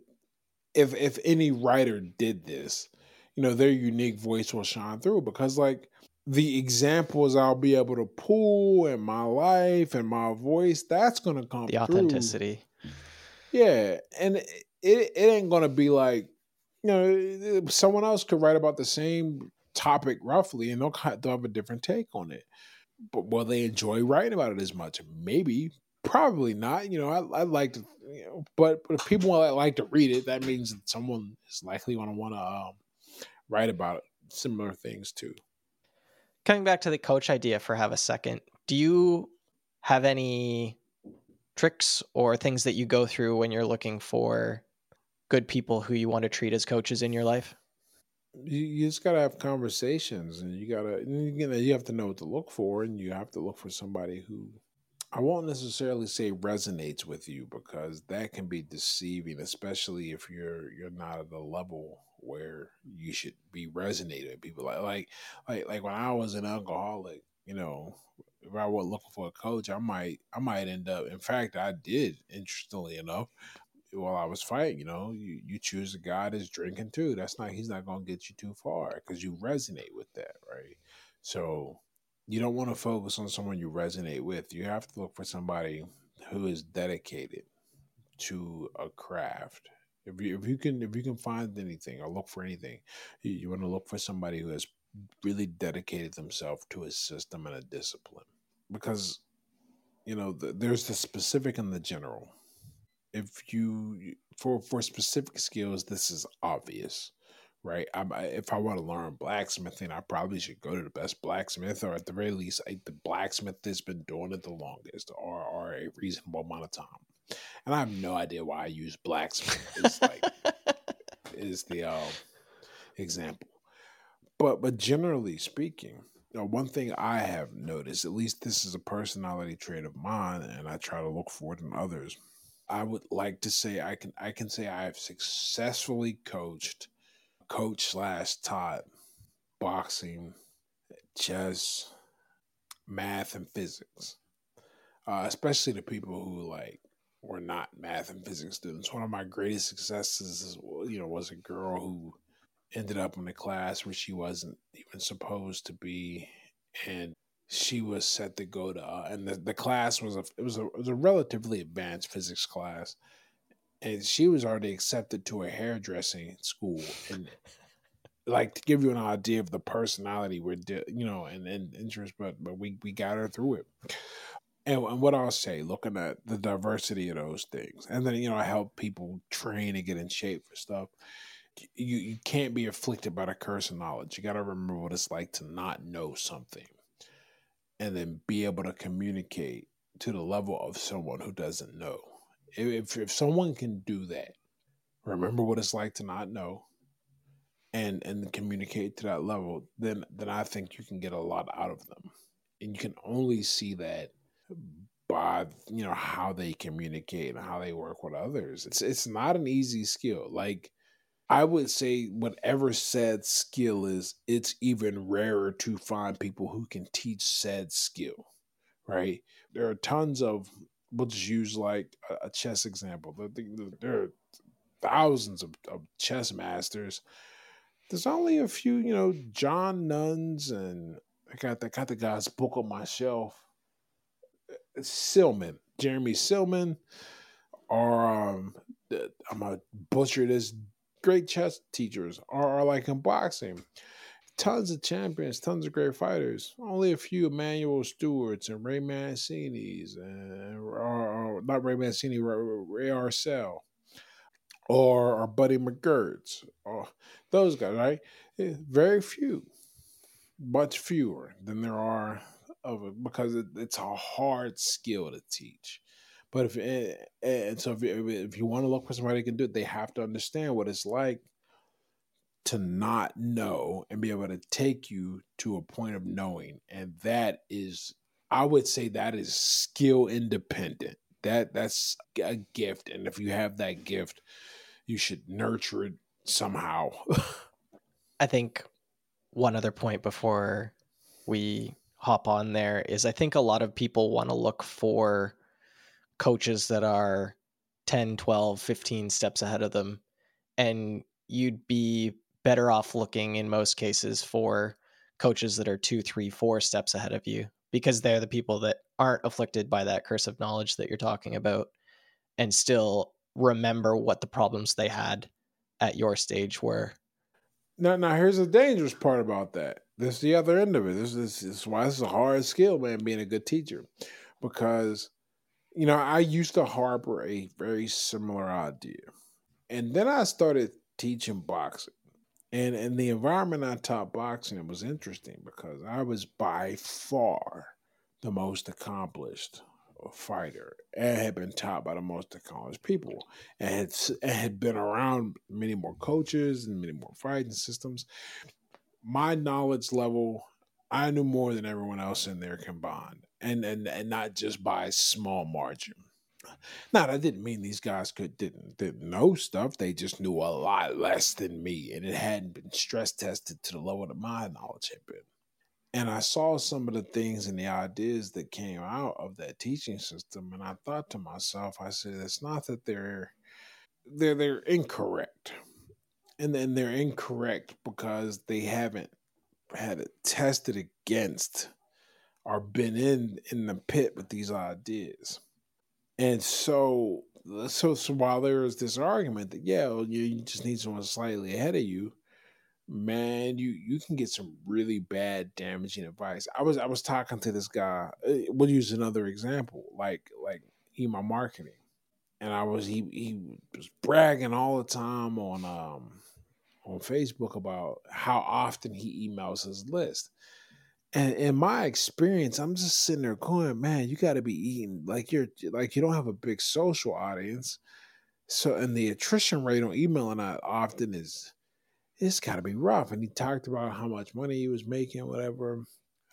if if any writer did this, you know, their unique voice will shine through because like the examples I'll be able to pull in my life and my voice, that's gonna come the authenticity. Through. Yeah, and it it ain't gonna be like you know someone else could write about the same topic roughly, and they'll, they'll have a different take on it. but will they enjoy writing about it as much? Maybe, probably not. You know, I, I like to, you know, but but if people like to read it, that means that someone is likely going to want to um, write about similar things too. Coming back to the coach idea for have a second, do you have any tricks or things that you go through when you're looking for good people who you want to treat as coaches in your life? You, you just gotta have conversations, and you gotta you know you have to know what to look for, and you have to look for somebody who I won't necessarily say resonates with you because that can be deceiving, especially if you're you're not at the level where you should be resonating people. Like like like like when I was an alcoholic, you know, if I were looking for a coach, I might I might end up. In fact, I did. Interestingly enough, while I was fighting, you know, you, you choose a guy that's drinking too. That's not he's not gonna get you too far because you resonate with that, right? So you don't want to focus on someone you resonate with. You have to look for somebody who is dedicated to a craft. If you if you can if you can find anything or look for anything, you, you want to look for somebody who has really dedicated themselves to a system and a discipline. Because you know the, there's the specific and the general. If you for for specific skills, this is obvious right? I, if I want to learn blacksmithing, I probably should go to the best blacksmith, or at the very least, like the blacksmith that's been doing it the longest, or, or a reasonable amount of time. And I have no idea why I use blacksmith. It's like [laughs] is the uh, example, but but generally speaking. One thing I have noticed, at least this is a personality trait of mine, and I try to look for it in others. I would like to say I can I can say I have successfully coached coach slash taught boxing, chess, math, and physics. Uh, especially the people who like were not math and physics students. One of my greatest successes, is, you know, was a girl who ended up in a class where she wasn't even supposed to be, and she was set to go to. Uh, and the, the class was a it was a it was a relatively advanced physics class, and she was already accepted to a hairdressing school and like to give you an idea of the personality we're you know and, and interest but but we we got her through it. And, and what i'll say looking at the diversity of those things and then you know i help people train and get in shape for stuff you you can't be afflicted by the curse of knowledge. You got to remember what it's like to not know something and then be able to communicate to the level of someone who doesn't know if if someone can do that, remember what it's like to not know, and and communicate to that level, then then I think you can get a lot out of them, and you can only see that by you know how they communicate and how they work with others. It's it's not an easy skill. Like I would say, whatever said skill is, it's even rarer to find people who can teach said skill. Right? There are tons of we'll just use like a, a chess example. There are thousands of, of, chess masters. There's only a few, you know, John Nunns, and I got I got the guy's book on my shelf. Silman, Jeremy Silman, or um, I'm gonna butcher this. Great chess teachers, are like in boxing tons of champions, tons of great fighters. Only a few Emanuel Stewarts and Ray Mancini's, and or, or not Ray Mancini, Ray, Arcel, or, or Buddy McGirts, or those guys, right? Eh, very few, much fewer than there are of it because it, it's a hard skill to teach. But if eh, and so if, if you want to look for somebody who can do it, they have to understand what it's like to not know and be able to take you to a point of knowing. And that is, I would say that is skill independent. That that's a gift. And if you have that gift, you should nurture it somehow. [laughs] I think one other point before we hop on there is I think a lot of people want to look for coaches that are 10, 12, 15 steps ahead of them. And you'd be better off looking in most cases for coaches that are two, three, four steps ahead of you because they're the people that aren't afflicted by that curse of knowledge that you're talking about and still remember what the problems they had at your stage were. Now, now here's the dangerous part about that. this is the other end of it. This is, this is why this is a hard skill, man, being a good teacher. Because, you know, I used to harbor a very similar idea. And then I started teaching boxing. And in the environment I taught boxing, it was interesting because I was by far the most accomplished fighter and had been taught by the most accomplished people and had, and had been around many more coaches and many more fighting systems. My knowledge level, I knew more than everyone else in there combined, and and, and not just by a small margin. Now that didn't mean these guys could didn't didn't know stuff. They just knew a lot less than me, and it hadn't been stress tested to the level that my knowledge had been. And I saw some of the things and the ideas that came out of that teaching system, and I thought to myself, I said, it's not that they're they're they're incorrect, and then they're incorrect because they haven't had it tested against or been in in the pit with these ideas. And so, so, so while there is this argument that yeah, you, you just need someone slightly ahead of you, man, you you can get some really bad damaging advice. I was I was talking to this guy. Uh, we'll use another example, like like email marketing, and I was he he was bragging all the time on um on Facebook about how often he emails his list. And in my experience, I'm just sitting there going, man, you got to be eating like you're like you don't have a big social audience. So, and the attrition rate on emailing that often is it's got to be rough. And he talked about how much money he was making, whatever.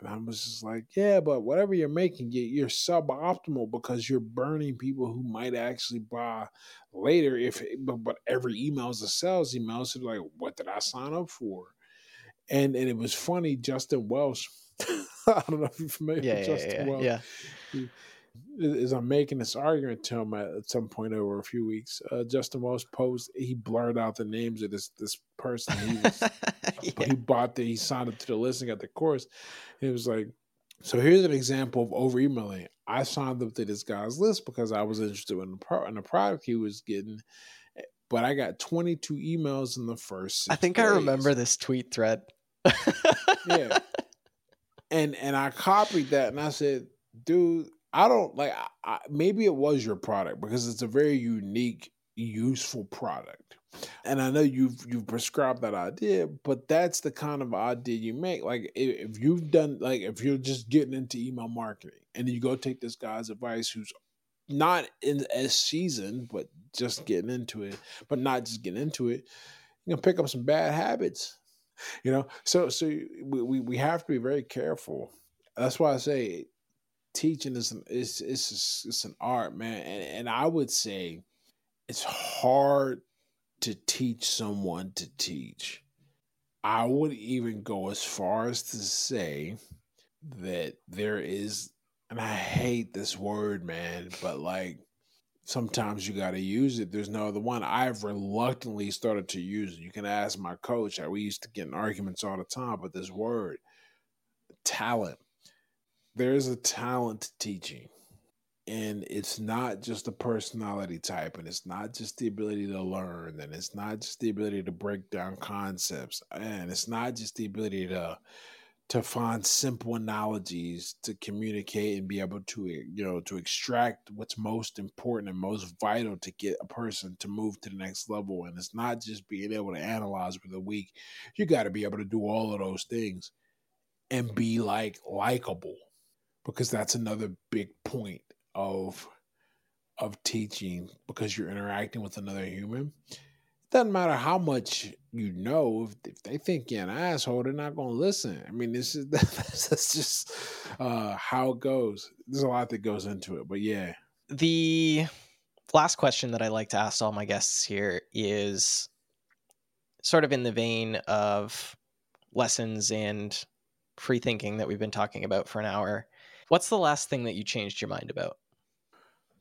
And I was just like, yeah, but whatever you're making, you're suboptimal because you're burning people who might actually buy later. If but, but every email is a sales email, so like, what did I sign up for? And and it was funny. Justin Welsh, [laughs] I don't know if you're familiar yeah, with yeah, Justin yeah, Welsh. yeah. He, as I'm making this argument to him at some point over a few weeks, uh, Justin Welsh post he blurred out the names of this this person. He was, [laughs] [laughs] yeah. he bought the he signed up to the listing at the course. He was like, so here's an example of over emailing. I signed up to this guy's list because I was interested in the pro- in the product he was getting, but I got 22 emails in the first. I think days. I remember this tweet thread. yeah, and and I copied that and I said, dude I don't like. I, I, maybe it was your product because it's a very unique, useful product, and I know you've you've prescribed that idea. But that's the kind of idea you make. Like if, you've done, like if you're just getting into email marketing, and you go take this guy's advice, who's not in as seasoned, but just getting into it, but not just getting into it, you know, pick up some bad habits. [laughs] You know, so so we we, have to be very careful. That's why I say teaching is it's it's it's an art, man, and and I would say it's hard to teach someone to teach. I would even go as far as to say that there is, and I hate this word, man, but like sometimes you got to use it. There's no other one. I've reluctantly started to use it. You can ask my coach. We used to get in arguments all the time, but this word, talent there is a talent to teaching and it's not just a personality type and it's not just the ability to learn and it's not just the ability to break down concepts and it's not just the ability to to find simple analogies to communicate and be able to eh, you know to extract what's most important and most vital to get a person to move to the next level and it's not just being able to analyze with a week you got to be able to do all of those things and be like likable because that's another big point of of teaching because you're interacting with another human. It doesn't matter how much you know. If, if they think you're an asshole, they're not going to listen. I mean, this is [laughs] that's just uh, how it goes. There's a lot that goes into it, but yeah. The last question that I like to ask all my guests here is sort of in the vein of lessons and free thinking that we've been talking about for an hour. What's the last thing that you changed your mind about?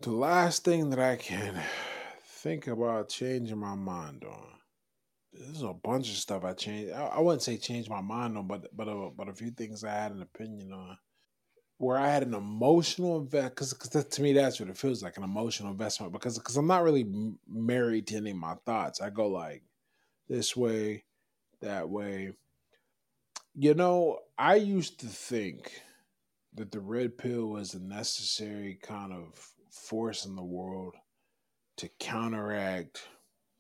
The last thing that I can [sighs] think about changing my mind on. There's a bunch of stuff I changed. I, I wouldn't say change my mind on, but but a, but a few things I had an opinion on. Where I had an emotional invest, because to me that's what it feels like an emotional investment. Because because I'm not really married to any of my thoughts. I go like this way, that way You know, I used to think that the red pill was a necessary kind of force in the world to counteract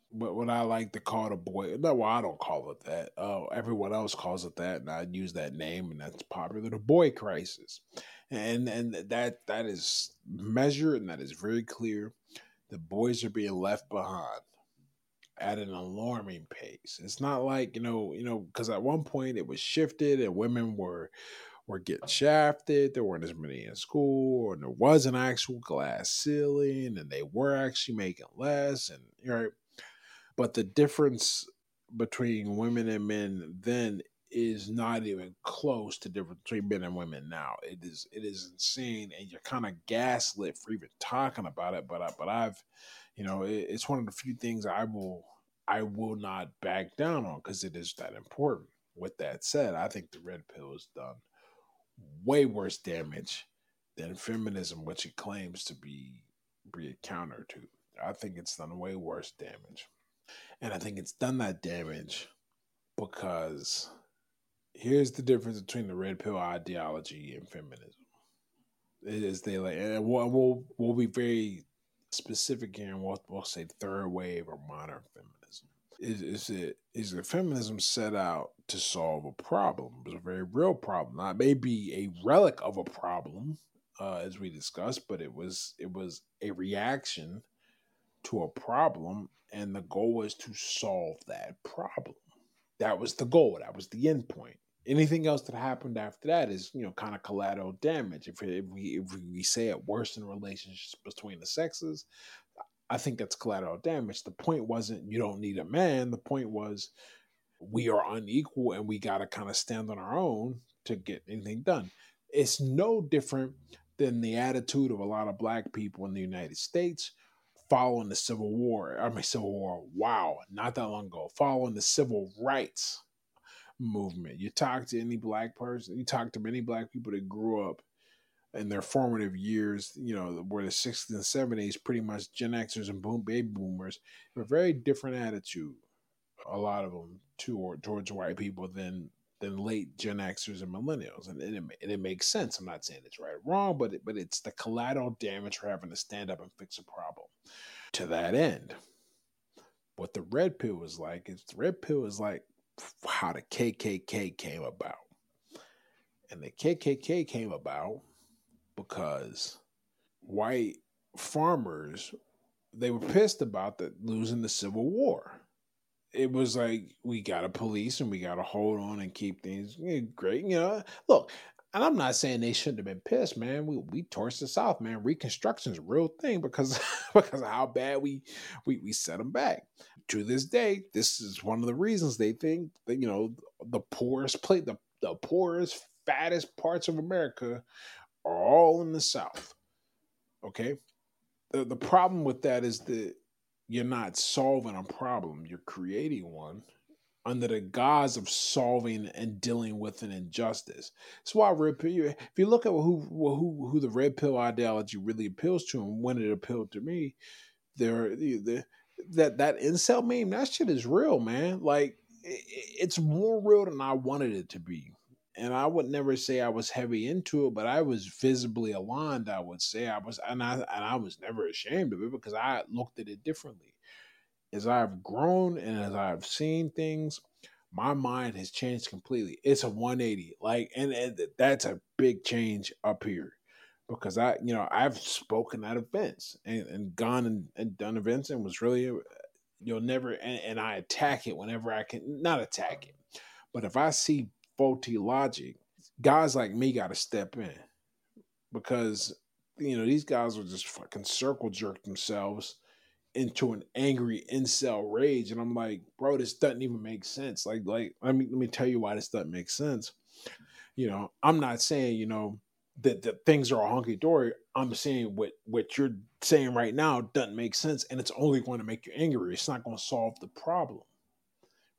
what what I like to call it a boy. No, well, I don't call it that. Uh, everyone else calls it that, and I use that name, and that's popular. The boy crisis, and and that that is measured and that is very clear. The boys are being left behind at an alarming pace. It's not like you know, you know, because at one point it was shifted and women were were getting shafted. There weren't as many in school, and there was an actual glass ceiling, and they were actually making less. And you're right, but the difference between women and men then is not even close to difference between men and women now. It is it is insane, and you're kind of gaslit for even talking about it. But I, but I've, you know, it, it's one of the few things I will I will not back down on because it is that important. With that said, I think the red pill has done way worse damage than feminism, which it claims to be be a counter to. I think it's done way worse damage. And I think it's done that damage because here's the difference between the red pill ideology and feminism. It is they like, and we'll, we'll, we'll be very specific here, and we'll, we'll say third wave or modern feminism. Is is it is the feminism set out to solve a problem? It's a very real problem. Not maybe a relic of a problem, uh, as we discussed, but it was it was a reaction to a problem, and the goal was to solve that problem. That was the goal. That was the end point. Anything else that happened after that is, you know, kind of collateral damage. If, if we if we say it worse in relationships between the sexes, I think that's collateral damage. The point wasn't you don't need a man. The point was we are unequal and we got to kind of stand on our own to get anything done. It's no different than the attitude of a lot of black people in the United States following the Civil War. I mean, Civil War, wow, not that long ago, following the civil rights movement. You talk to any black person, you talk to many black people that grew up in their formative years, you know, where the 60s and 70s, pretty much Gen Xers and boom baby boomers, have a very different attitude, a lot of them, toward, towards white people than than late Gen Xers and millennials, and, and, it, and it makes sense. I'm not saying it's right or wrong, but it, but it's the collateral damage for having to stand up and fix a problem. To that end, what the red pill is like is the red pill is like how the KKK came about, and the KKK came about because white farmers they were pissed about the losing the Civil War it was like we got to police and we got to hold on and keep things great. You know, look, and I'm not saying they shouldn't have been pissed, man. We we torched the South, man. Reconstruction's a real thing because [laughs] because of how bad we we we set them back. To this day, this is one of the reasons they think that you know the poorest plate, the the poorest, fattest parts of America are all in the South. Okay, the the problem with that is that you're not solving a problem, you're creating one under the guise of solving and dealing with an injustice. That's why red pill. If you look at who who who the red pill ideology really appeals to, and when it appealed to me, there the, that that incel meme that shit is real, man. Like it, it's more real than I wanted it to be and I would never say I was heavy into it, but I was visibly aligned. I would say I was, and I and I was never ashamed of it because I looked at it differently. As I've grown and as I've seen things, my mind has changed completely. It's a 180, like, and, and that's a big change up here because I, you know, I've spoken at events and, and gone and, and done events and was really, uh, you'll never, and, and I attack it whenever I can, not attack it, but if I see faulty logic, guys like me got to step in because you know these guys will just fucking circle jerk themselves into an angry incel rage, and I'm like, bro, this doesn't even make sense. Like, like let me let me tell you why this doesn't make sense. You know, I'm not saying you know that, that things are hunky dory. I'm saying what what you're saying right now doesn't make sense, and it's only going to make you angry. It's not going to solve the problem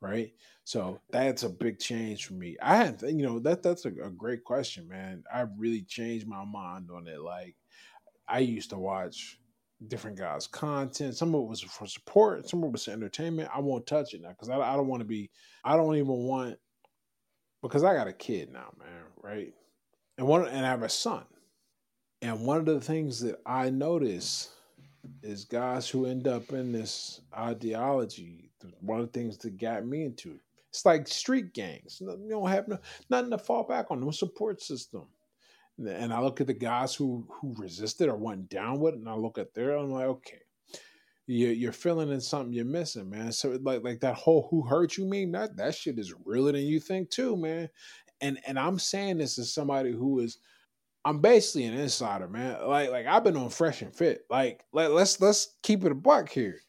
right? So that's a big change for me. I had, you know, that that's a, a, great question, man. I really changed my mind on it. Like, I used to watch different guys' content. Some of it was for support, some of it was for entertainment. I won't touch it now because I, I don't want to be. I don't even want because I got a kid now, man, right? And one and I have a son. And one of the things that I notice is guys who end up in this ideology. One of the things that got me into it. It's like street gangs. You don't have no, nothing to fall back on, no support system. And I look at the guys who who resisted or went down with it, and I look at their, I'm like, okay, you're, you're feeling in something you're missing, man. So like like that whole who hurt you mean that that shit is realer than you think too, man. And and I'm saying this as somebody who is I'm basically an insider, man. Like like I've been on fresh and fit. Like like let's let's keep it a buck here.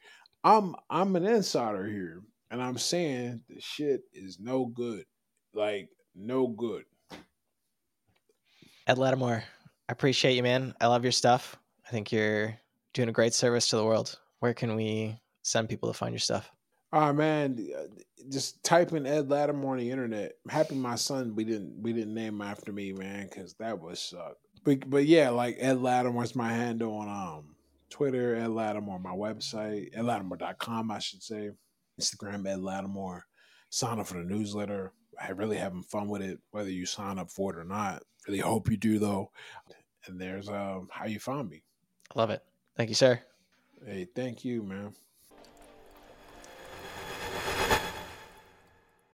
I'm I'm an insider here, and I'm saying the shit is no good. Like no good. Ed Latimore, I appreciate you, man. I love your stuff. I think you're doing a great service to the world where can we send people to find your stuff? Oh man, uh, just type in Ed Latimore on the internet. I'm happy my son we didn't we didn't name after me, man, because that was suck. But but yeah, like Ed Latimore's my handle on um Twitter, Ed Latimore, my website, edlatimore.com, I should say. Instagram, at Latimore. Sign up for the newsletter. I really having fun with it, whether you sign up for it or not. Really hope you do though. And there's uh, how you find me. Love it. Thank you, sir. Hey, thank you, man.